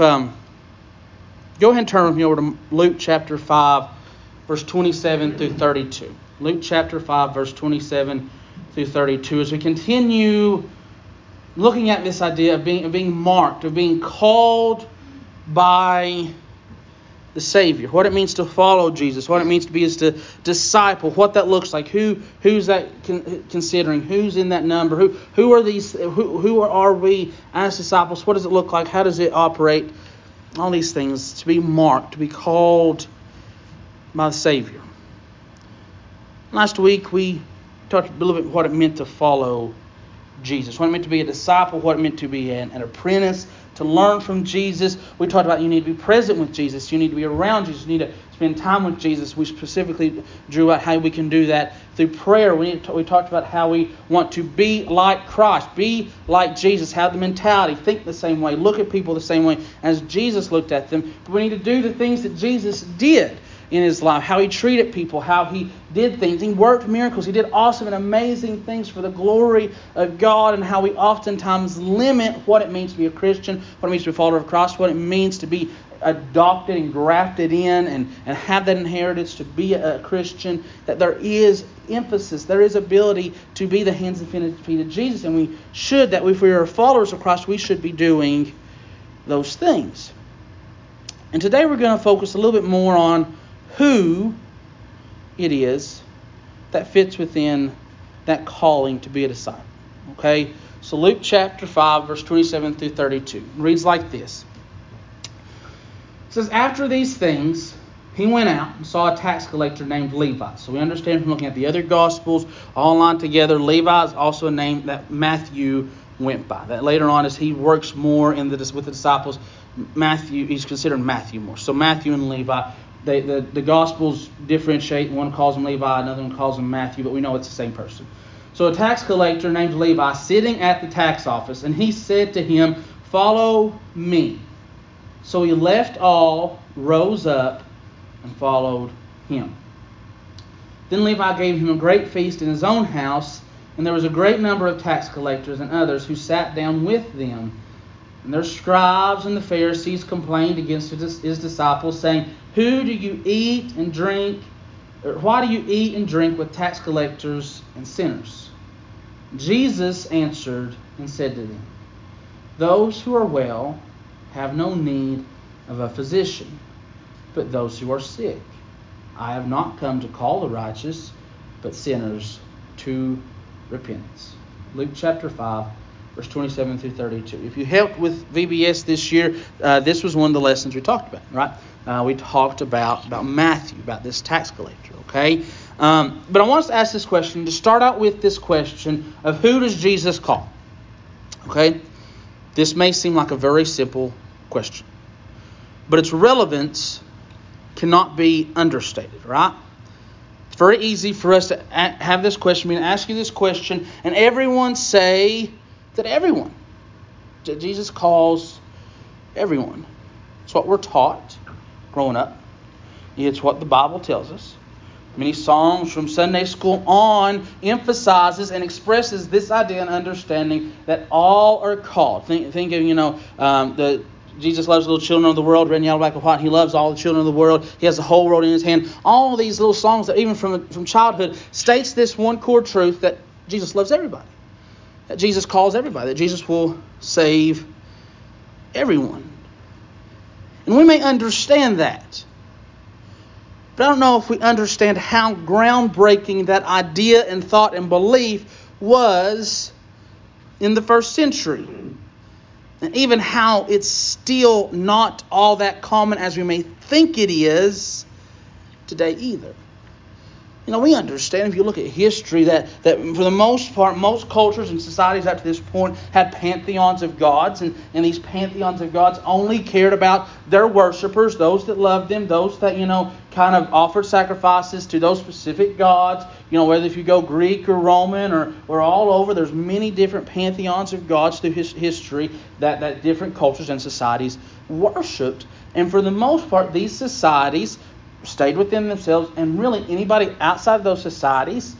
Um, go ahead and turn with me over to Luke chapter 5, verse 27 through 32. Luke chapter 5, verse 27 through 32. As we continue looking at this idea of being, of being marked, of being called by the Savior, what it means to follow Jesus, what it means to be his disciple, what that looks like, who who's that con- considering, who's in that number, who who are these, who who are we as disciples, what does it look like, how does it operate, all these things. To be marked, to be called by the Savior. Last week we talked a little bit what it meant to follow Jesus, what it meant to be a disciple, what it meant to be an, an apprentice, to learn from Jesus. We talked about you need to be present with Jesus. You need to be around Jesus. You need to spend time with Jesus. We specifically drew out how we can do that through prayer. We, to, we talked about how we want to be like Christ, be like Jesus, have the mentality, think the same way, look at people the same way as Jesus looked at them. But we need to do the things that Jesus did in his life, how he treated people, how he did things. He worked miracles. He did awesome and amazing things for the glory of God, and how we oftentimes limit what it means to be a Christian, what it means to be a follower of Christ, what it means to be adopted and grafted in and, and have that inheritance to be a, Christian, that there is emphasis, there is ability to be the hands and feet of Jesus, and we should, that if we are followers of Christ, we should be doing those things. And today we're going to focus a little bit more on who it is that fits within that calling to be a disciple. Okay? So Luke chapter 5, verse 27 through 32 reads like this. It says, After these things, he went out and saw a tax collector named Levi. So we understand from looking at the other gospels all lined together, Levi is also a name that Matthew went by. That later on, as he works more in the with the disciples, Matthew he's considered Matthew more. So Matthew and Levi they, the, the Gospels differentiate. One calls him Levi, another one calls him Matthew, but we know it's the same person. So a tax collector named Levi sitting at the tax office, and he said to him, Follow me. So he left all, rose up, and followed him. Then Levi gave him a great feast in his own house, and there was a great number of tax collectors and others who sat down with them. And their scribes and the Pharisees complained against his disciples, saying, Who do you eat and drink? Or why do you eat and drink with tax collectors and sinners? Jesus answered and said to them, Those who are well have no need of a physician, but those who are sick. I have not come to call the righteous, but sinners to repentance. Luke chapter 5 verse 27 through 32. If you helped with VBS this year, uh, this was one of the lessons we talked about, right? Uh, we talked about, about Matthew, about this tax collector, okay? Um, but I want us to ask this question, to start out with this question of who does Jesus call? Okay? This may seem like a very simple question, but its relevance cannot be understated, right? It's very easy for us to have this question, I mean, ask you this question, and everyone say, that everyone. that Jesus calls everyone. It's what we're taught growing up. It's what the Bible tells us. Many songs from Sunday school on emphasizes and expresses this idea and understanding that all are called. Think, think of, you know, um, the Jesus loves little children of the world, red and yellow, black and white. He loves all the children of the world. He has the whole world in his hand. All these little songs that even from, from childhood states this one core truth that Jesus loves everybody that Jesus calls everybody, that Jesus will save everyone. And we may understand that. But I don't know if we understand how groundbreaking that idea and thought and belief was in the first century. And even how it's still not all that common as we may think it is today either. You know, we understand if you look at history that, that for the most part, most cultures and societies up to this point had pantheons of gods, and, and these pantheons of gods only cared about their worshippers, those that loved them, those that, you know, kind of offered sacrifices to those specific gods. You know, whether if you go Greek or Roman or, or all over, there's many different pantheons of gods through his, history that, that different cultures and societies worshipped. And for the most part, these societies stayed within themselves, and really anybody outside of those societies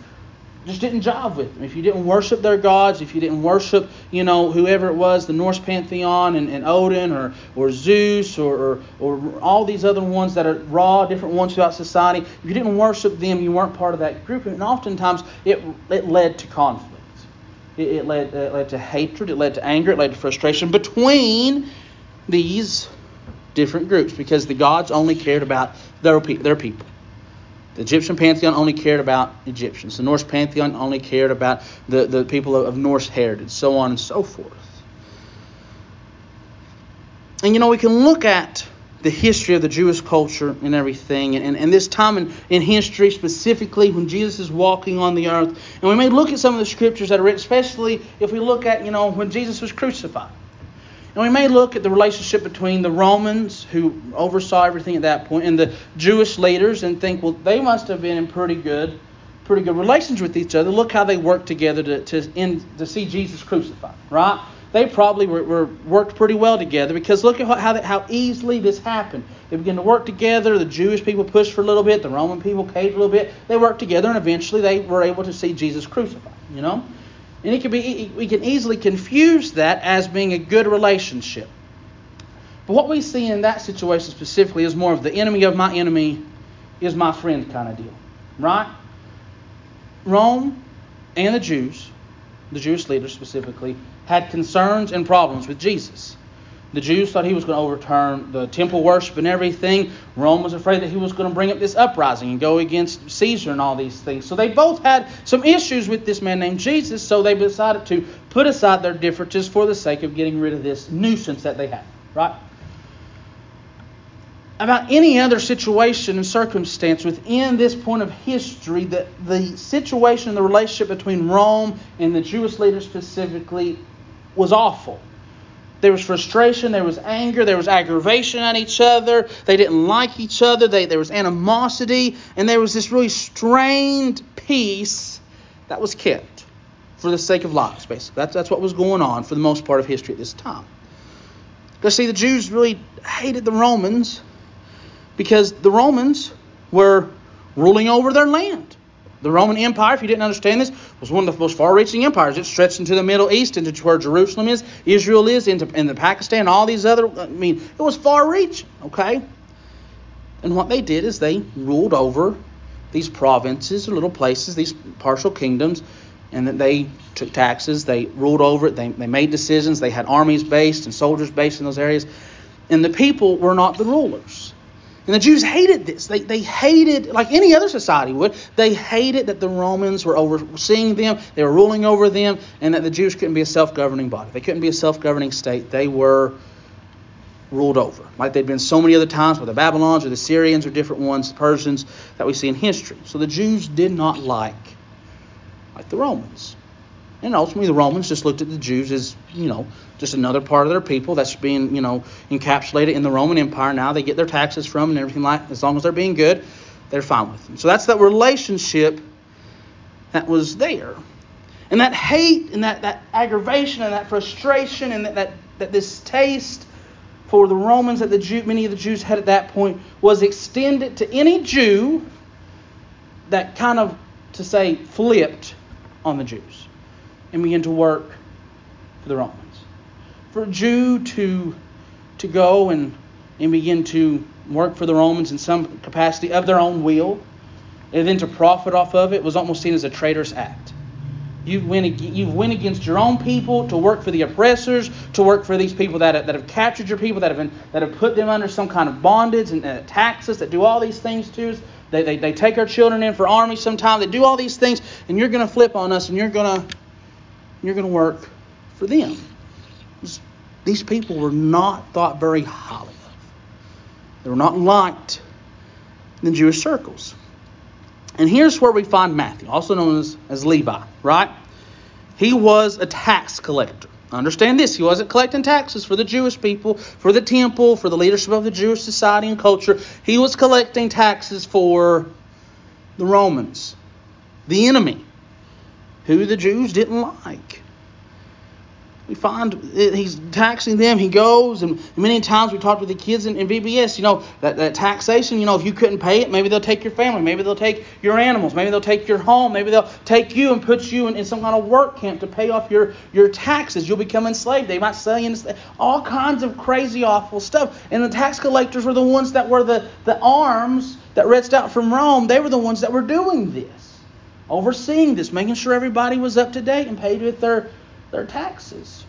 just didn't jive with them. If you didn't worship their gods, if you didn't worship, you know, whoever it was, the Norse pantheon and, and Odin or, or Zeus or, or, or all these other ones that are raw, different ones throughout society, if you didn't worship them, you weren't part of that group. And oftentimes it, it led to conflict. It, it led, it led to hatred, it led to anger, it led to frustration between these different groups because the gods only cared about their, their people. The Egyptian pantheon only cared about Egyptians. The Norse pantheon only cared about the, the people of, of Norse heritage, so on and so forth. And you know, we can look at the history of the Jewish culture and everything, and, and this time in, in history, specifically when Jesus is walking on the earth. And we may look at some of the scriptures that are written, especially if we look at, you know, when Jesus was crucified. And we may look at the relationship between the Romans, who oversaw everything at that point, and the Jewish leaders and think, well, they must have been in pretty good, pretty good relations with each other. Look how they worked together to, to, in, to see Jesus crucified, right? They probably were, were worked pretty well together because look at how, how easily this happened. They began to work together. The Jewish people pushed for a little bit. The Roman people caved a little bit. They worked together, and eventually they were able to see Jesus crucified. You know, and it can be, we can easily confuse that as being a good relationship. But what we see in that situation specifically is more of the enemy of my enemy is my friend kind of deal. Right? Rome and the Jews, the Jewish leaders specifically, had concerns and problems with Jesus. The Jews thought he was going to overturn the temple worship and everything. Rome was afraid that he was going to bring up this uprising and go against Caesar and all these things. So they both had some issues with this man named Jesus, so they decided to put aside their differences for the sake of getting rid of this nuisance that they had. Right? About any other situation and circumstance within this point of history, that the situation and the relationship between Rome and the Jewish leaders specifically was awful. There was frustration, there was anger, there was aggravation at each other. They didn't like each other, they, there was animosity, and there was this really strained peace that was kept for the sake of lives, basically. That's, that's what was going on for the most part of history at this time. Because, see, the Jews really hated the Romans because the Romans were ruling over their land. The Roman Empire, if you didn't understand this, was one of the most far-reaching empires. It stretched into the Middle East, into where Jerusalem is, Israel is, into, into Pakistan, all these other. I mean, it was far-reaching. Okay. And what they did is they ruled over these provinces or little places, these partial kingdoms, and that they took taxes. They ruled over it. They, they made decisions. They had armies based and soldiers based in those areas, and the people were not the rulers. And the Jews hated this. They, they hated, like any other society would, they hated that the Romans were overseeing them, they were ruling over them, and that the Jews couldn't be a self governing body. They couldn't be a self governing state. They were ruled over, like they'd been so many other times with the Babylons or the Syrians or different ones, the Persians that we see in history. So the Jews did not like, like the Romans. And ultimately, the Romans just looked at the Jews as, you know, just another part of their people that's being, you know, encapsulated in the Roman Empire. Now they get their taxes from and everything like. As long as they're being good, they're fine with them. So that's that relationship that was there, and that hate and that that aggravation and that frustration and that that, that this taste for the Romans that the Jew, many of the Jews had at that point was extended to any Jew that kind of to say flipped on the Jews and begin to work for the Romans. For a Jew to, to go and, and begin to work for the Romans in some capacity of their own will, and then to profit off of it was almost seen as a traitorous act. You've went, you've went against your own people to work for the oppressors, to work for these people that, that have captured your people, that have, been, that have put them under some kind of bondage and uh, taxes, that do all these things to us. They, they, they take our children in for army sometimes. They do all these things, and you're going to flip on us, and you're going to you're going to work for them. These people were not thought very highly of. They were not liked in Jewish circles. And here's where we find Matthew, also known as, as Levi, right? He was a tax collector. Understand this, he wasn't collecting taxes for the Jewish people, for the temple, for the leadership of the Jewish society and culture. He was collecting taxes for the Romans, the enemy who the Jews didn't like. we find eh, he's taxing them. He goes, and many times we talked with the kids in, in VBS. You know that, that taxation. You know, if you couldn't pay it, maybe they'll take your family, maybe they'll take your animals, maybe they'll take your home, maybe they'll take you and put you in, in some kind of work camp to pay off your your taxes. You'll become enslaved. They might sell you into all kinds of crazy, awful stuff. And the tax collectors were the ones that were the the arms that reached out from Rome. They were the ones that were doing this, overseeing this, making sure everybody was up to date and paid with their their taxes.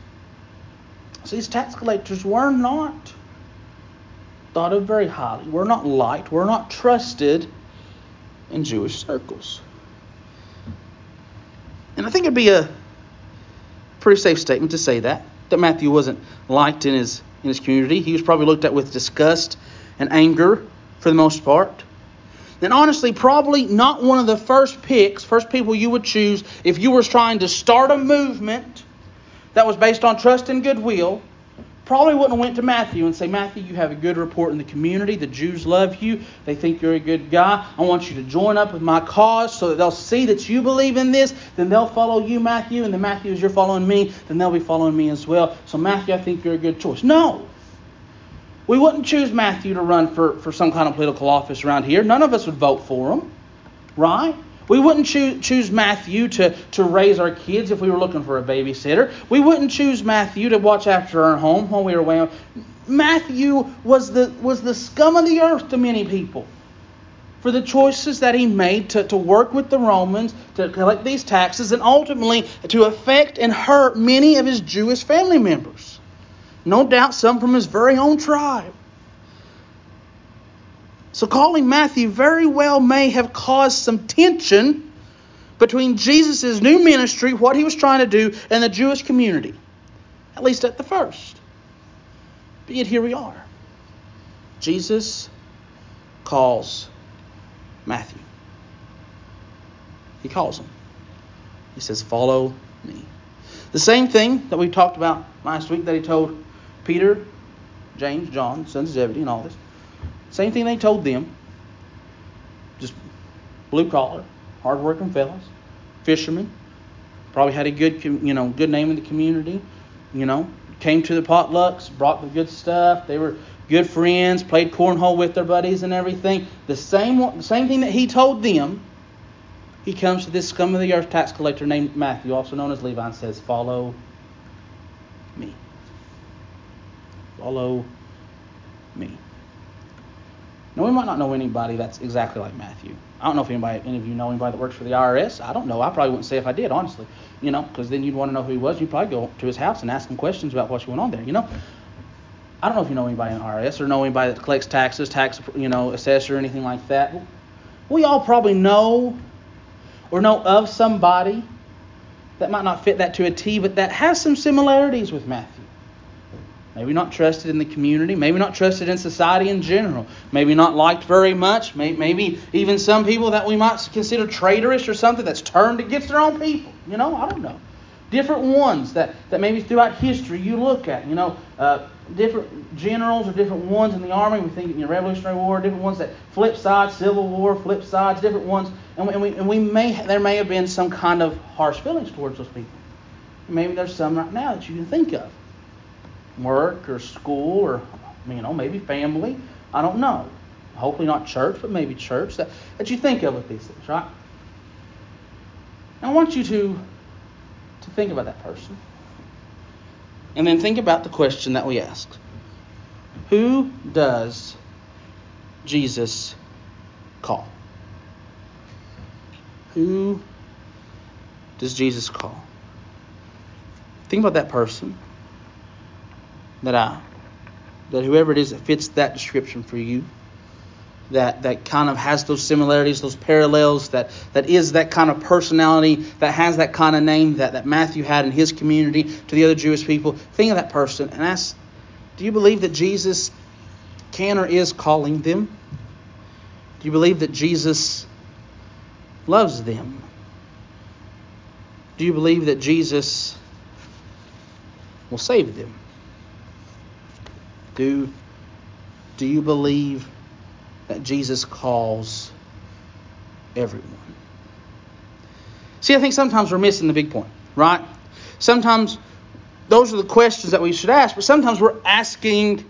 So these tax collectors were not thought of very highly, were not liked, were not trusted in Jewish circles. And I think it'd be a pretty safe statement to say that that Matthew wasn't liked in his in his community. He was probably looked at with disgust and anger for the most part. And honestly, probably not one of the first picks, first people you would choose if you were trying to start a movement that was based on trust and goodwill, probably wouldn't have went to Matthew and say, Matthew, you have a good report in the community. The Jews love you. They think you're a good guy. I want you to join up with my cause so that they'll see that you believe in this. Then they'll follow you, Matthew. And then Matthew, as you're following me, then they'll be following me as well. So Matthew, I think you're a good choice. No. We wouldn't choose Matthew to run for, for some kind of political office around here. None of us would vote for him. Right? We wouldn't choo- choose Matthew to, to raise our kids if we were looking for a babysitter. We wouldn't choose Matthew to watch after our home when we were away. Matthew was the, was the scum of the earth to many people for the choices that he made to, to work with the Romans, to collect these taxes, and ultimately to affect and hurt many of his Jewish family members. No doubt some from his very own tribe. So calling Matthew very well may have caused some tension between Jesus' new ministry, what he was trying to do, and the Jewish community, at least at the first. But yet here we are. Jesus calls Matthew. He calls him. He says, Follow me. The same thing that we talked about last week that he told Peter, James, John, sons of Zebedee, and all this. Same thing they told them. Just blue collar, hard working fellas, fishermen. Probably had a good, you know, good name in the community. You know, came to the potlucks, brought the good stuff. They were good friends, played cornhole with their buddies and everything. The same, the same thing that he told them. He comes to this scum of the earth tax collector named Matthew, also known as Levi, and says, "Follow me. Follow me." Now, we might not know anybody that's exactly like Matthew. I don't know if anybody, any of you know anybody that works for the IRS. I don't know. I probably wouldn't say if I did, honestly. You know, because then you'd want to know who he was. You'd probably go to his house and ask him questions about what's going on there. You know, I don't know if you know anybody in IRS or know anybody that collects taxes, tax, you know, assessor, or anything like that. We all probably know or know of somebody that might not fit that to a T, but that has some similarities with Matthew. Maybe not trusted in the community. Maybe not trusted in society in general. Maybe not liked very much. Maybe even some people that we might consider traitorous or something that's turned against their own people. You know, I don't know. Different ones that, that maybe throughout history you look at. You know, uh, different generals or different ones in the army. We think in the Revolutionary War, different ones that flip sides, Civil War, flip sides, different ones. And we, and we, and we may there may have been some kind of harsh feelings towards those people. Maybe there's some right now that you can think of work or school or you know maybe family. I don't know. Hopefully not church, but maybe church that, that you think of with these things, right? I want you to to think about that person. And then think about the question that we asked. Who does Jesus call? Who does Jesus call? Think about that person that I, that whoever it is that fits that description for you, that that kind of has those similarities, those parallels, that that is that kind of personality, that has that kind of name that, that Matthew had in his community to the other Jewish people. Think of that person and ask, do you believe that Jesus can or is calling them? Do you believe that Jesus loves them? Do you believe that Jesus will save them? Do, do you believe that Jesus calls everyone? See, I think sometimes we're missing the big point, right? Sometimes those are the questions that we should ask, but sometimes we're asking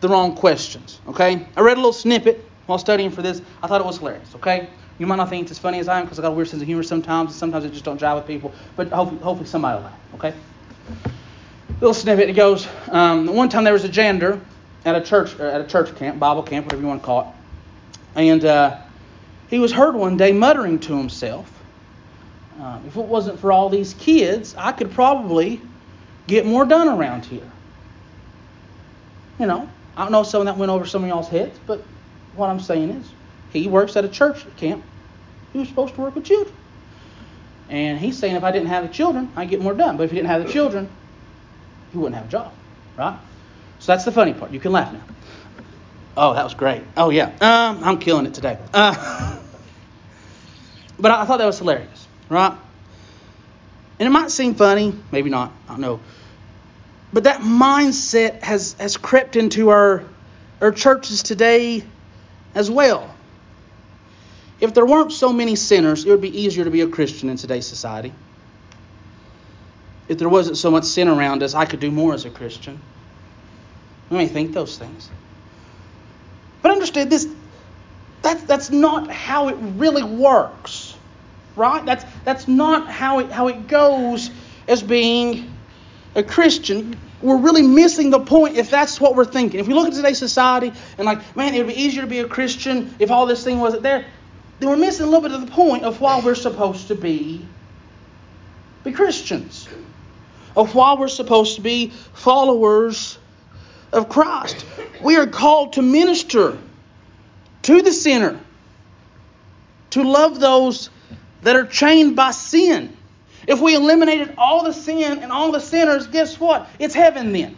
the wrong questions. Okay? I read a little snippet while studying for this. I thought it was hilarious. Okay? You might not think it's as funny as I am because I got a weird sense of humor sometimes, and sometimes it just don't jive with people. But hopefully, hopefully somebody will laugh. Okay? Little snippet. It goes. Um, one time there was a janitor at a church at a church camp, Bible camp, whatever you want to call it, and uh, he was heard one day muttering to himself, um, "If it wasn't for all these kids, I could probably get more done around here." You know, I don't know if some of that went over some of y'all's heads, but what I'm saying is, he works at a church camp. He was supposed to work with children. And he's saying if I didn't have the children, I'd get more done. But if he didn't have the children, he wouldn't have a job. Right? So that's the funny part. You can laugh now. Oh, that was great. Oh, yeah. Um, I'm killing it today. Uh, but I, I thought that was hilarious. Right? And it might seem funny, maybe not. I don't know. But that mindset has, has crept into our, our churches today as well. If there weren't so many sinners, it would be easier to be a Christian in today's society. If there wasn't so much sin around us, I could do more as a Christian. We may think those things. But understand this that's, that's not how it really works. Right? That's, that's not how it, how it goes as being a Christian. We're really missing the point if that's what we're thinking. If we look at today's society and, like, man, it would be easier to be a Christian if all this thing wasn't there, then we're missing a little bit of the point of why we're supposed to be, be Christians, of why we're supposed to be followers of Christ. We are called to minister to the sinner, to love those that are chained by sin. If we eliminated all the sin and all the sinners, guess what? It's heaven then.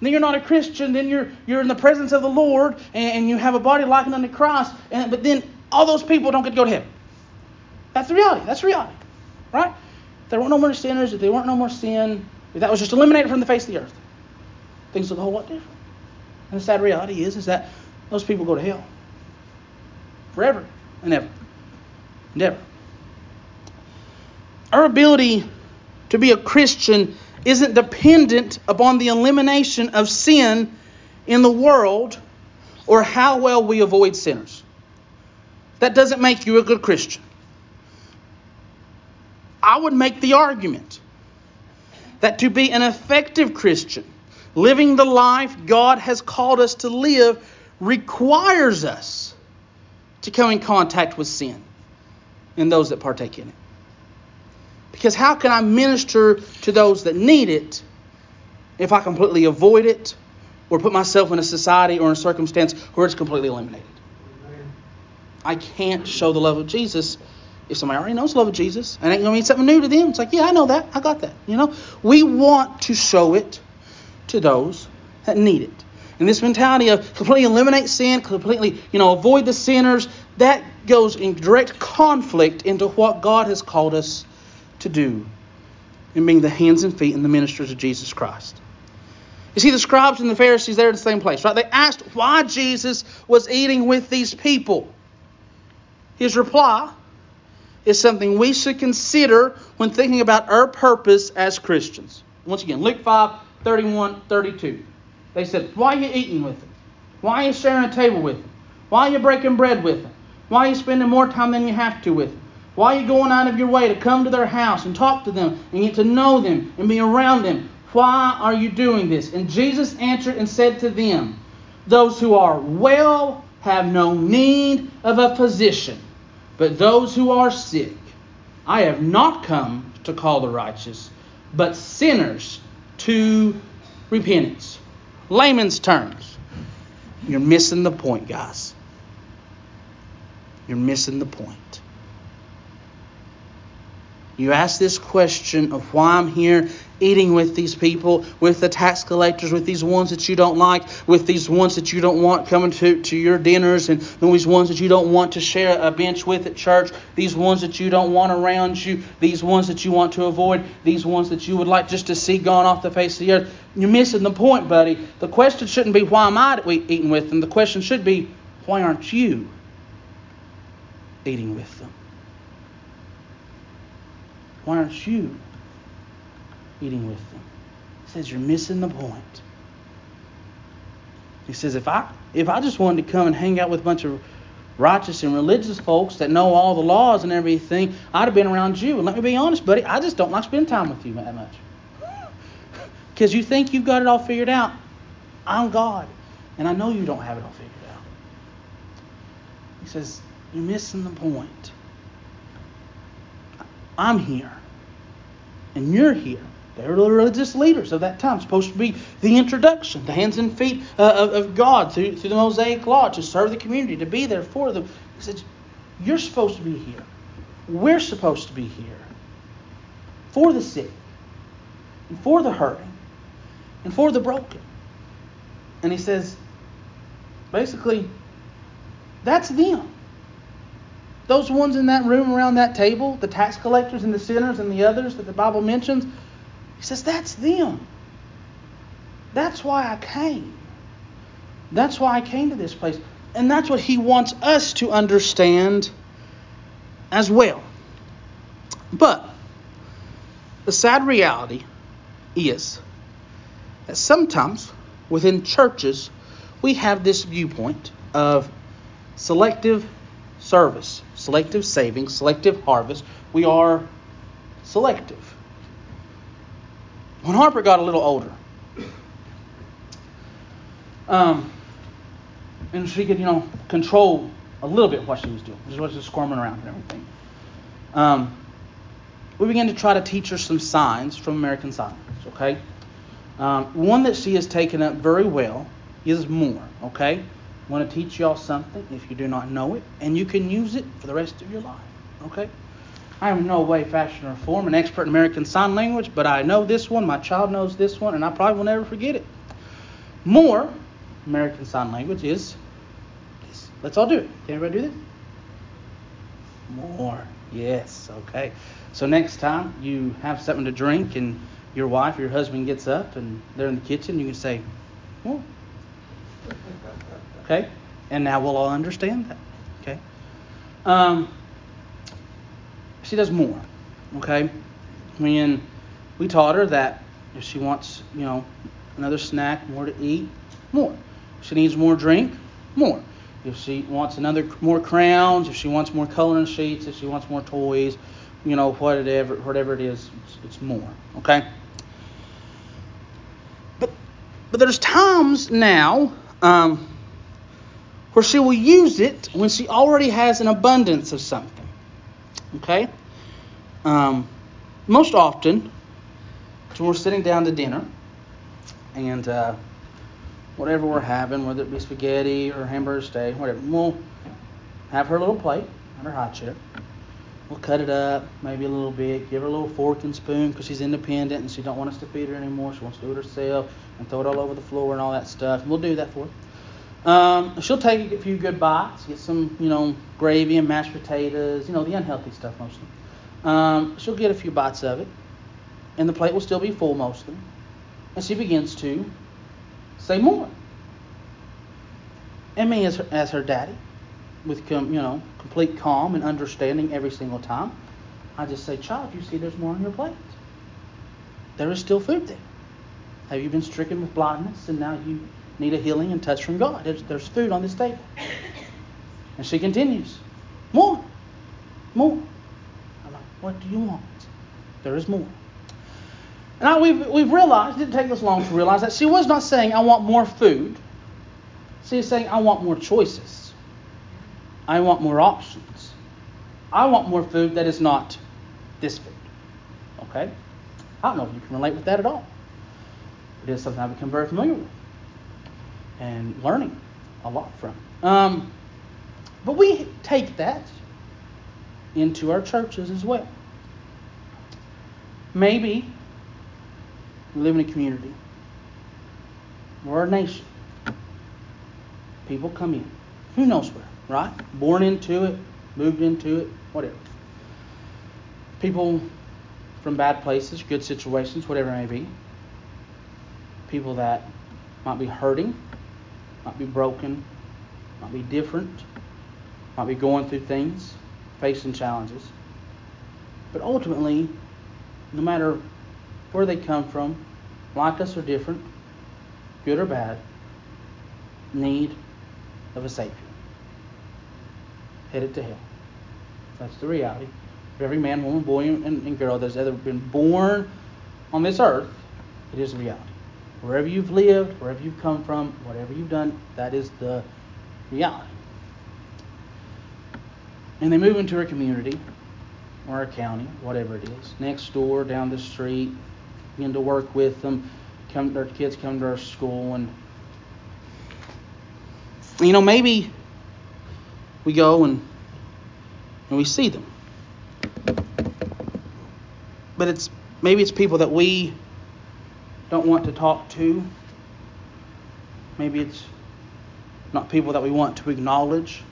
Then you're not a Christian, then you're you're in the presence of the Lord and, and you have a body likened unto Christ, and but then all those people don't get to go to heaven. That's the reality. That's reality. Right? There weren't no more sinners, if there weren't no more sin, if that was just eliminated from the face of the earth, things look a whole lot different. And the sad reality is, is that those people go to hell. Forever and ever. And ever. Our ability to be a Christian isn't dependent upon the elimination of sin in the world or how well we avoid sinners. That doesn't make you a good Christian. I would make the argument that to be an effective Christian, living the life God has called us to live, requires us to come in contact with sin and those that partake in it. Because how can I minister to those that need it if I completely avoid it or put myself in a society or in a circumstance where it's completely eliminated? I can't show the love of Jesus if somebody already knows the love of Jesus and ain't gonna mean something new to them. It's like, yeah, I know that. I got that. You know? We want to show it to those that need it. And this mentality of completely eliminate sin, completely, you know, avoid the sinners, that goes in direct conflict into what God has called us to do in being the hands and feet and the ministers of Jesus Christ. You see, the scribes and the Pharisees, they're in the same place, right? They asked why Jesus was eating with these people. His reply is something we should consider when thinking about our purpose as Christians. Once again, Luke 5 31 32. They said, Why are you eating with them? Why are you sharing a table with them? Why are you breaking bread with them? Why are you spending more time than you have to with them? Why are you going out of your way to come to their house and talk to them and get to know them and be around them? Why are you doing this? And Jesus answered and said to them, Those who are well have no need of a physician but those who are sick, I have not come to call the righteous, but sinners to repentance. Layman's terms. You're missing the point, guys. You're missing the point. You ask this question of why I'm here eating with these people, with the tax collectors, with these ones that you don't like, with these ones that you don't want coming to, to your dinners, and these ones that you don't want to share a bench with at church, these ones that you don't want around you, these ones that you want to avoid, these ones that you would like just to see gone off the face of the earth. You're missing the point, buddy. The question shouldn't be why am I eating with them? The question should be why aren't you eating with them? Why aren't you eating with them? He says, You're missing the point. He says, If I if I just wanted to come and hang out with a bunch of righteous and religious folks that know all the laws and everything, I'd have been around you. And let me be honest, buddy, I just don't like spending time with you that much. Because you think you've got it all figured out. I'm God. And I know you don't have it all figured out. He says, You're missing the point. I'm here. And you're here. They're the religious leaders of that time. supposed to be the introduction, the hands and feet uh, of, of, God through, through the Mosaic Law to serve the community, to be there for them. He said, You're supposed to be here. We're supposed to be here for the sick, and for the hurting, and for the broken. And he says, basically, that's them. Those ones in that room around that table, the tax collectors and the sinners and the others that the Bible mentions, he says, That's them. That's why I came. That's why I came to this place. And that's what he wants us to understand as well. But the sad reality is that sometimes within churches we have this viewpoint of selective service, selective saving, selective harvest. We are selective. When Harper got a little older, um, and she could, you know, control a little bit what she was doing. She wasn't squirming around and everything. Um, we began to try to teach her some signs from American Sign Language, okay? Um, one that she has taken up very well is more, okay? I want to teach y'all something if you do not know it, and you can use it for the rest of your life, okay? I am no way, fashion, or form an expert in American Sign Language, but I know this one, my child knows this one, and I probably will never forget it. More American Sign Language is this. Let's all do it. Can everybody do this? More. Yes, okay. So next time you have something to drink and your wife or your husband gets up and they're in the kitchen, you can say, more. Okay? And now we'll all understand that. Okay? Um, she does more. Okay? When we taught her that if she wants, you know, another snack, more to eat, more. If she needs more drink, more. If she wants another more crowns, if she wants more coloring sheets, if she wants more toys, you know, whatever whatever it is, it's, it's more. Okay? But but there's times now um, where she will use it when she already has an abundance of something. Okay? Um, most often, when we're sitting down to dinner, and uh, whatever we're having, whether it be spaghetti or hamburger steak, whatever, we'll have her little plate on her high chair. We'll cut it up, maybe a little bit, give her a little fork and spoon because she's independent and she don't want us to feed her anymore. She wants to do it herself and throw it all over the floor and all that stuff. And we'll do that for her. Um, she'll take a few good bites, get some, you know, gravy and mashed potatoes, you know, the unhealthy stuff mostly. Um, she'll get a few bites of it, and the plate will still be full mostly. And she begins to say more. And me, as her, as her daddy, with com, you know complete calm and understanding every single time, I just say, "Child, you see, there's more on your plate. There is still food there. Have you been stricken with blindness, and now you need a healing and touch from God. There's, there's food on this table. And she continues, More, more. I'm like, What do you want? There is more. And we've, we've realized, it didn't take us long to realize that she was not saying, I want more food. She is saying, I want more choices. I want more options. I want more food that is not this food. Okay? I don't know if you can relate with that at all. It is something I've become very familiar with and learning a lot from. Um, but we take that into our churches as well. Maybe we live in a community or a nation. People come in, who knows where, right? Born into it, moved into it, whatever. People from bad places, good situations, whatever it may be. People that might be hurting, might be broken, might be different, might be going through things, facing challenges. But ultimately, no matter where they come from, like us or different, good or bad, need of a Savior. Headed to hell. That's the reality of every man, woman, boy, and, and girl that's ever been born on this earth. It is the reality. Wherever you've lived, wherever you've come from, whatever you've done, that is the reality. And they move into a community or a county, whatever it is, next door, down the street, begin to work with them. Come, their kids come to our school, and you know maybe we go and and we see them, but it's maybe it's people that we don't want to talk to. Maybe it's not people that we want to acknowledge.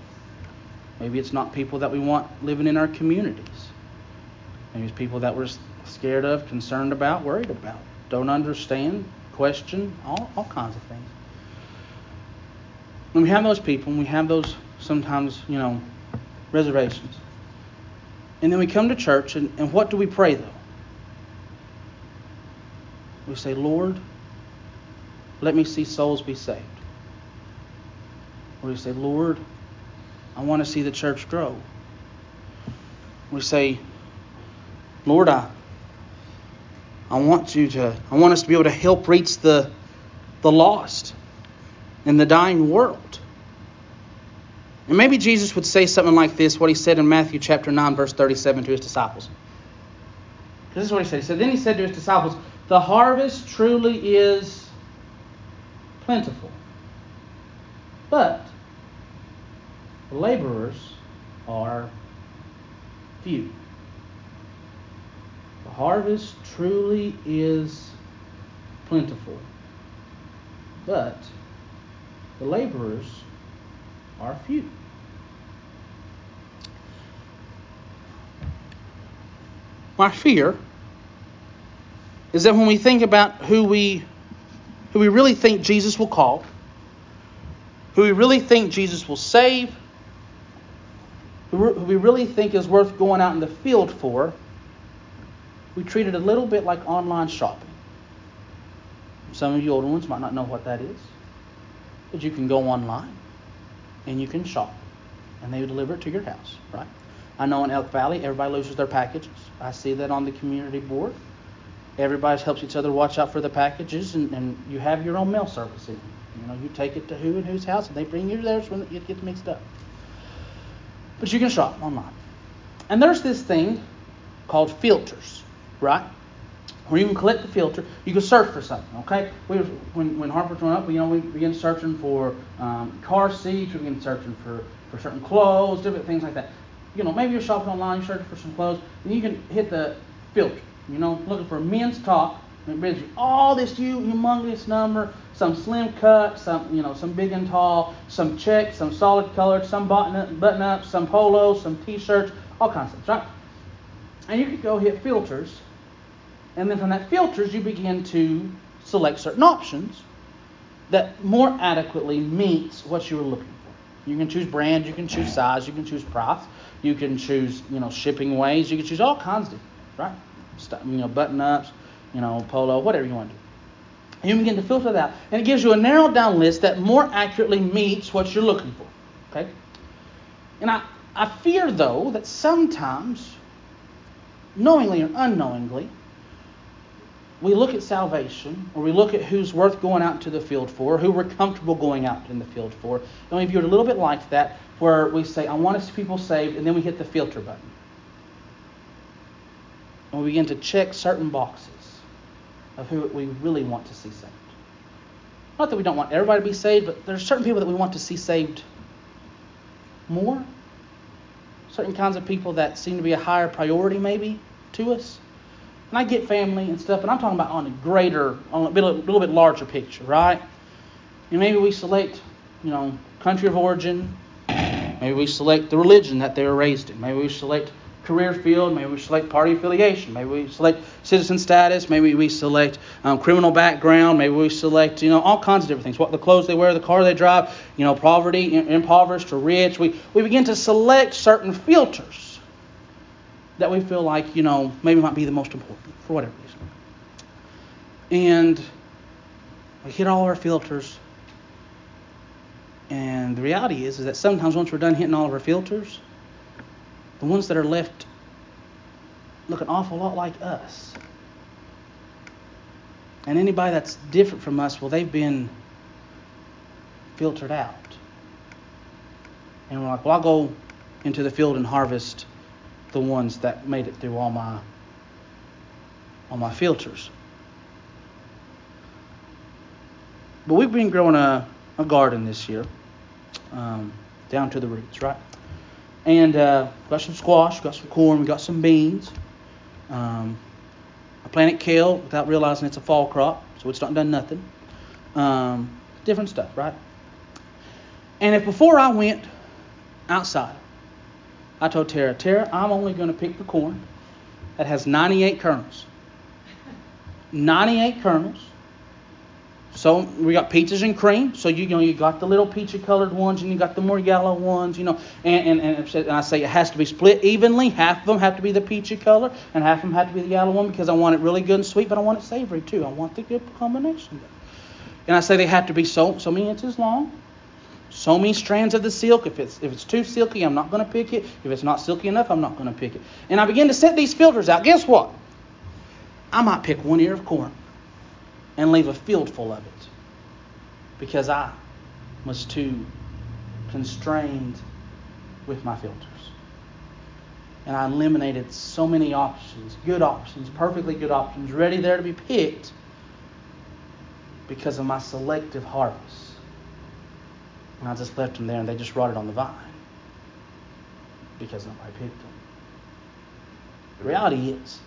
Maybe it's not people that we want living in our communities. Maybe it's people that we're scared of, concerned about, worried about, don't understand, question, all, all kinds of things. When we have those people, and we have those sometimes, you know, reservations. And then we come to church, and, and what do we pray though? We say, Lord, let me see souls be saved. Or we say, Lord, I want to see the church grow. We say, Lord, I, I want you to, I want us to be able to help reach the, the lost in the dying world. And maybe Jesus would say something like this, what he said in Matthew chapter 9, verse 37 to his disciples. This is what he said. He said, Then he said to his disciples, The harvest truly is plentiful, but the laborers are few. The harvest truly is plentiful, but the laborers are few. My fear is that when we think about who we who we really think Jesus will call, who we really think Jesus will save, who we really think is worth going out in the field for, we treat it a little bit like online shopping. Some of you older ones might not know what that is, but you can go online and you can shop, and they deliver it to your house, right? I know in Elk Valley, everybody loses their packages. I see that on the community board. Everybody helps each other watch out for the packages, and, and you have your own mail service in You know, you take it to who and whose house, and they bring you theirs when it gets mixed up. But you can shop online. And there's this thing called filters right? Where you can collect the filter. You can search for something. Okay. We when when Harper went up, you know, we began searching for um, car seats. We began searching for for certain clothes, different things like that. You know, maybe you're shopping online, you're searching for some clothes, and you can hit the filter. You know, looking for men's. And it brings you all this humongous number, some slim cut, some you know, some big and tall, some check, some solid colored, some button button up, some polos, some t-shirts, all kinds of stuff, right? And you could go hit filters and then from that filters, you begin to select certain options that more adequately meets what you were looking for. You can choose brand, you can choose size, you can choose price, you can choose, you know, shipping ways, you can choose all kinds of things, right? You know, button ups, you know, polo, whatever you want to do. You begin to filter that, and it gives you a narrowed down list that more accurately meets what you're looking for. Okay? And I, I fear though that sometimes, knowingly or unknowingly, we look at salvation, or we look at who's worth going out into the field for, who we're comfortable going out in the field for, and we view it a little bit like that, where we say, I want to see people saved, and then we hit the filter button. And we begin to check certain boxes of who we really want to see saved. Not that we don't want everybody to be saved, but there's certain people that we want to see saved more. Certain kinds of people that seem to be a higher priority, maybe, to us. And I get family and stuff, but I'm talking about on a greater, on a little, little bit larger picture, right? And maybe we select, you know, country of origin. Maybe we select the religion that they were raised in. Maybe we select career field. Maybe we select party affiliation. Maybe we select citizen status. Maybe we select um, criminal background. Maybe we select, you know, all kinds of different things. What the clothes they wear, the car they drive, you know, poverty, impoverished or rich. We, we begin to select certain filters that we feel like, you know, maybe might be the most important for whatever reason. And We hit all our filters. And the reality is, is that sometimes once we're done hitting all of our filters, the ones that are left look an awful lot like us. And anybody that's different from us, well, they've been filtered out. And we're like, well, I'll go into the field and harvest the ones that made it through all my all my filters. But we've been growing a, a garden this year, um, down to the roots, right? And uh, got some squash, got some corn, we got some beans. Um, I planted kale without realizing it's a fall crop, so it's not done nothing. Um, different stuff, right? And if before I went outside, I told Tara, Tara, I'm only going to pick the corn that has 98 kernels. 98 kernels. So we got peaches and cream. So you, you know you got the little peachy colored ones and you got the more yellow ones. You know, and, and, and I say it has to be split evenly. Half of them have to be the peachy color and half of them have to be the yellow one because I want it really good and sweet, but I want it savory too. I want the good combination. And I say they have to be so so many inches long, so many strands of the silk. If it's if it's too silky, I'm not going to pick it. If it's not silky enough, I'm not going to pick it. And I begin to set these filters out. Guess what? I might pick one ear of corn and leave a field full of it because I was too constrained with my filters. And I eliminated so many options, good options, perfectly good options, ready there to be picked because of my selective harvest. And I just left them there and they just rotted on the vine because nobody picked them. The reality is,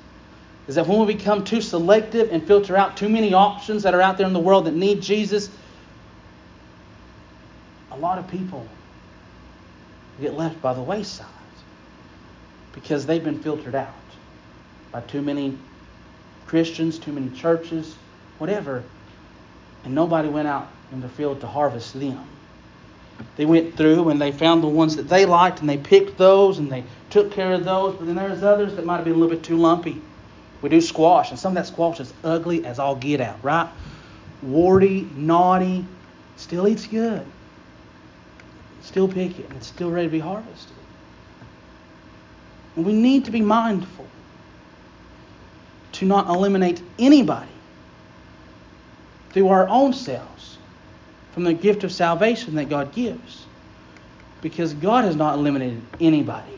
is that when we become too selective and filter out too many options that are out there in the world that need Jesus, a lot of people get left by the wayside because they've been filtered out by too many Christians, too many churches, whatever, and nobody went out in the field to harvest them. They went through and they found the ones that they liked and they picked those and they took care of those, but then there's others that might have been a little bit too lumpy. We do squash, and some of that squash is ugly as all get out, right? Warty, naughty, still eats good. Still picking, and it's still ready to be harvested. And we need to be mindful to not eliminate anybody through our own selves from the gift of salvation that God gives. Because God has not eliminated anybody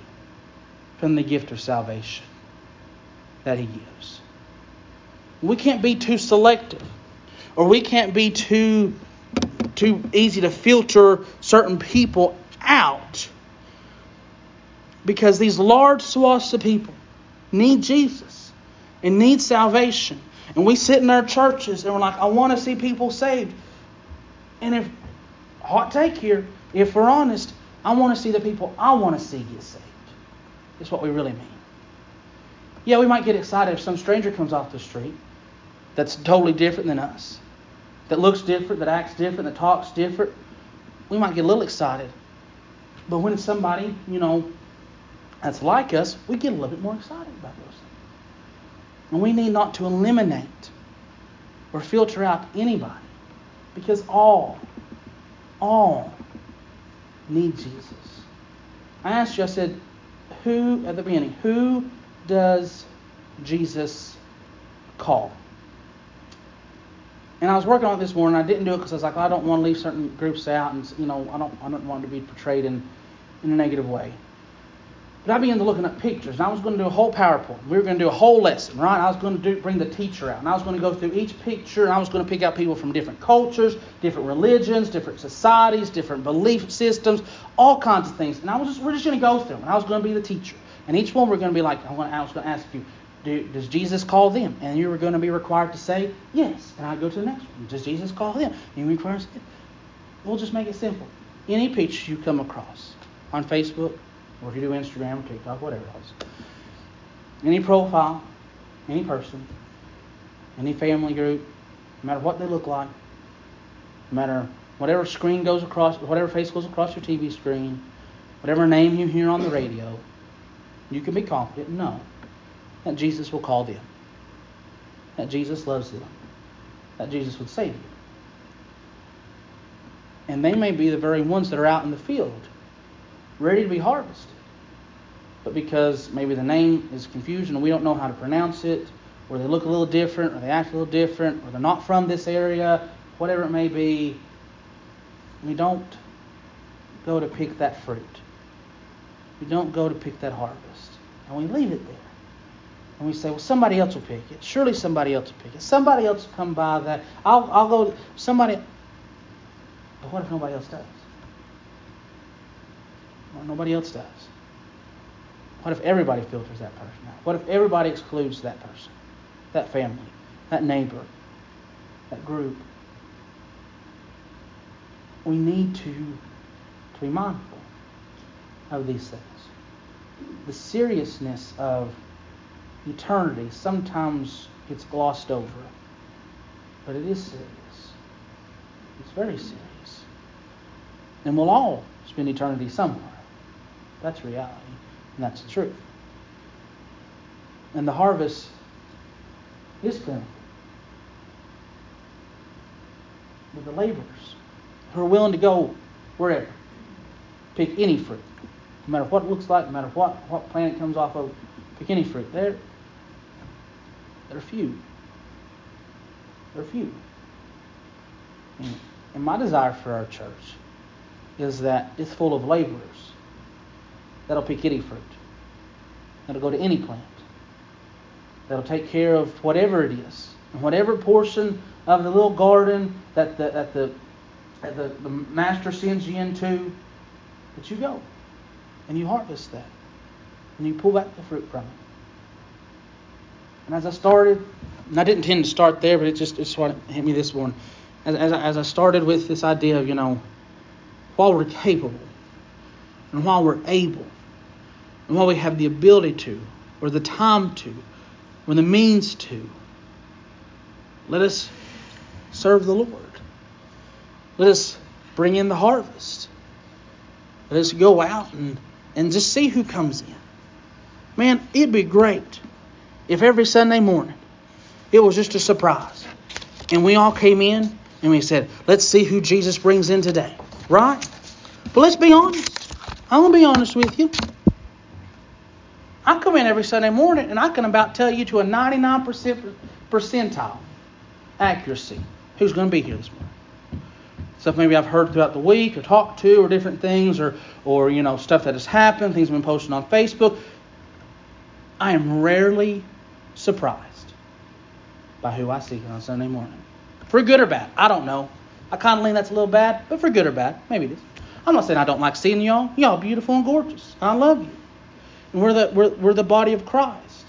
from the gift of salvation that He gives. We can't be too selective, or we can't be too too easy to filter certain people out because these large swaths of people need Jesus and need salvation. And we sit in our churches and we're like, I want to see people saved. And if, hot take here, if we're honest, I want to see the people I want to see get saved. That's what we really mean. Yeah, we might get excited if some stranger comes off the street that's totally different than us, that looks different, that acts different, that talks different. We might get a little excited. But when it's somebody, you know, that's like us, we get a little bit more excited about those things. And we need not to eliminate or filter out anybody because all, all need Jesus. I asked you, I said, who, at the beginning, who does Jesus call? And I was working on it this morning. I didn't do it because I was like, I don't want to leave certain groups out, and you know, I don't, I don't want to be portrayed in, in a negative way. But I began to looking at pictures, and I was going to do a whole PowerPoint. We were going to do a whole lesson, right? I was going to do, bring the teacher out, and I was going to go through each picture, and I was going to pick out people from different cultures, different religions, different societies, different belief systems, all kinds of things. And I was just, we're just going to go through them, and I was going to be the teacher. And each one we're going to be like, I was going to ask you, do, does Jesus call them? And you were going to be required to say yes. And I go to the next one. Does Jesus call them? And you require we'll just make it simple. Any picture you come across on Facebook, or if you do Instagram or TikTok, whatever else, any profile, any person, any family group, no matter what they look like, no matter whatever screen goes across, whatever face goes across your TV screen, whatever name you hear on the radio, you can be confident, no, that Jesus will call them, that Jesus loves them, that Jesus would save you. And they may be the very ones that are out in the field, ready to be harvested. But because maybe the name is confusion and we don't know how to pronounce it, or they look a little different, or they act a little different, or they're not from this area, whatever it may be, we don't go to pick that fruit. We don't go to pick that harvest. And we leave it there. And we say, well, somebody else will pick it. Surely somebody else will pick it. Somebody else will come by that. I'll, I'll go, somebody. But what if nobody else does? Well, nobody else does. What if everybody filters that person out? What if everybody excludes that person, that family, that neighbor, that group? We need to, to be mindful of these things. The seriousness of eternity sometimes gets glossed over, but it is serious. It's very serious. And we'll all spend eternity somewhere. That's reality, and that's the truth. And the harvest is plentiful. But the laborers who are willing to go wherever, pick any fruit, no matter what it looks like, no matter what, what plant it comes off of, pick any fruit. They're, they're few. They're few. And my desire for our church is that it's full of laborers that'll pick any fruit, that'll go to any plant, that'll take care of whatever it is, and whatever portion of the little garden that the, that the, that the, the master sends you into, that you go and you harvest that and you pull back the fruit from it. And as I started, and I didn't intend to start there, but it just it's what hit me this morning. As, as, I, as I started with this idea of, you know, while we're capable, and while we're able, and while we have the ability to, or the time to, or the means to, let us serve the Lord. Let us bring in the harvest. Let us go out and, and just see who comes in. Man, it'd be great if every Sunday morning it was just a surprise. And we all came in and we said, let's see who Jesus brings in today. Right? But let's be honest. I'm going to be honest with you. I come in every Sunday morning and I can about tell you to a 99% percentile accuracy who's going to be here this morning. Stuff maybe I've heard throughout the week or talked to or different things or, or you know, stuff that has happened, things have been posted on Facebook. I am rarely surprised by who I see on Sunday morning. For good or bad, I don't know. I kind of lean that's a little bad, but for good or bad, maybe it is. I'm not saying I don't like seeing y'all. Y'all beautiful and gorgeous. I love you. And we're the, we're, we're the body of Christ.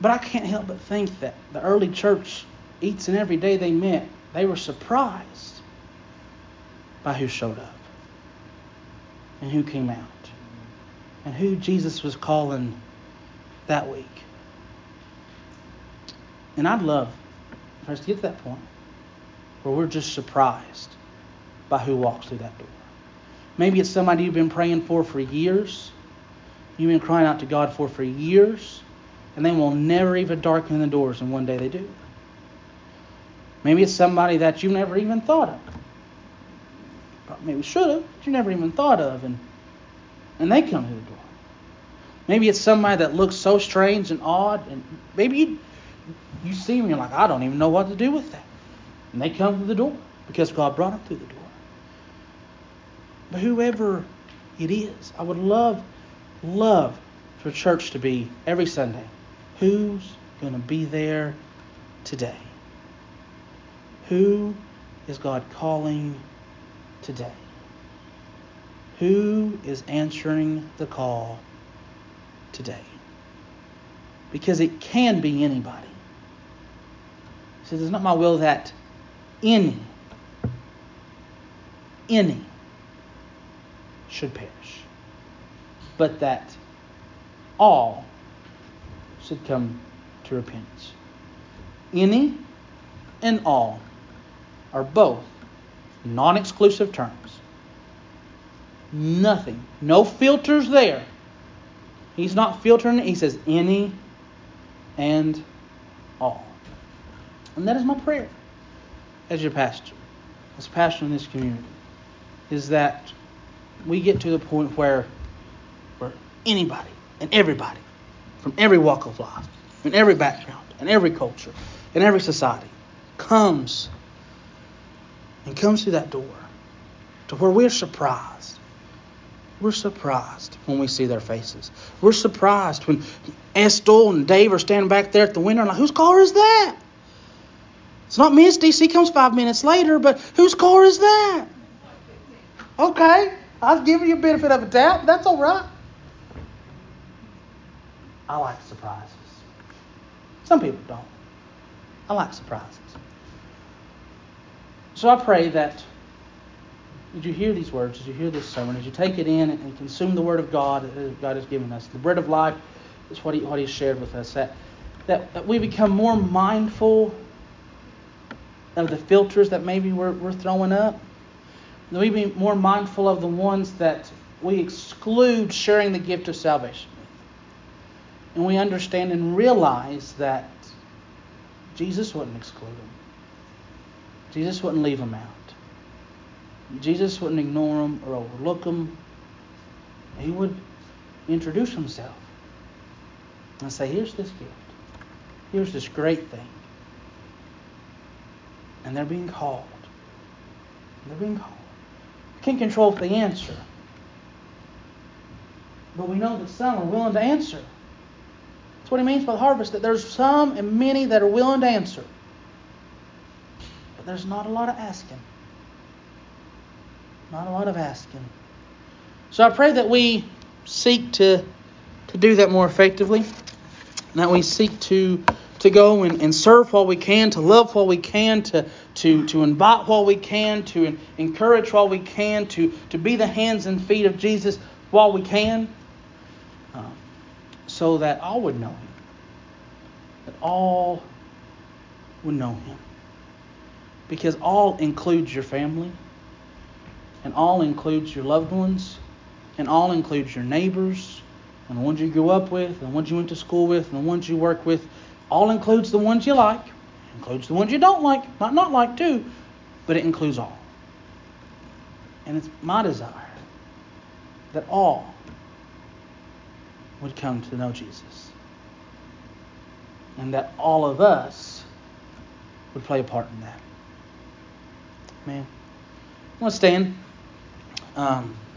But I can't help but think that the early church, each and every day they met, they were surprised by who showed up and who came out and who Jesus was calling that week. And I'd love for us to get to that point where we're just surprised by who walks through that door. Maybe it's somebody you've been praying for for years, you've been crying out to God for for years, and they will never even darken the doors, and one day they do. Maybe it's somebody that you've never even thought of. Maybe should have, but you never even thought of, and and they come through the door. Maybe it's somebody that looks so strange and odd, and maybe you, you see them and you're like, I don't even know what to do with that. And they come through the door because God brought them through the door. But whoever it is, I would love, love for church to be every Sunday. Who's going to be there today? Who is God calling today? Who is answering the call today? Because it can be anybody. He says, It's not my will that any, any should perish, but that all should come to repentance. Any and all are both non exclusive terms. Nothing. No filters there. He's not filtering it. He says any and all. And that is my prayer as your pastor. as pastor in this community is that we get to the point where where anybody and everybody from every walk of life, in every background, in every culture, in every society, comes and comes through that door to where we're surprised. We're surprised when we see their faces. We're surprised when Estel and Dave are standing back there at the window and like, whose car is that? It's not Misty. She comes five minutes later, but whose car is that? Okay, I'll give you a benefit of a doubt. That's all right. I like surprises. Some people don't. I like surprises. So I pray that as you hear these words, Did you hear this sermon, as you take it in and consume the Word of God that God has given us, the bread of life is what He, what he shared with us, that, that, that we become more mindful of the filters that maybe we're, we're throwing up, that we be more mindful of the ones that we exclude sharing the gift of salvation and we understand and realize that Jesus wouldn't exclude them. Jesus wouldn't leave them out. Jesus wouldn't ignore them or overlook them. He would introduce himself and say, Here's this gift. Here's this great thing. And they're being called. They're being called. We can't control if they answer. But we know that some are willing to answer. That's what he means by the harvest, that there's some and many that are willing to answer. But there's not a lot of asking. Not a lot of asking. So I pray that we seek to, to do that more effectively. That we seek to to go and, and serve while we can, to love while we can, to, to, to invite while we can, to encourage while we can, to, to be the hands and feet of Jesus while we can uh, so that all would know him. That all would know him. Because all includes your family, and all includes your loved ones, and all includes your neighbors, and the ones you grew up with, and the ones you went to school with, and the ones you work with. All includes the ones you like, includes the ones you don't like, might not like too, but it includes all. And it's my desire that all would come to know Jesus. And that all of us would play a part in that. Man, I want to stand. Um,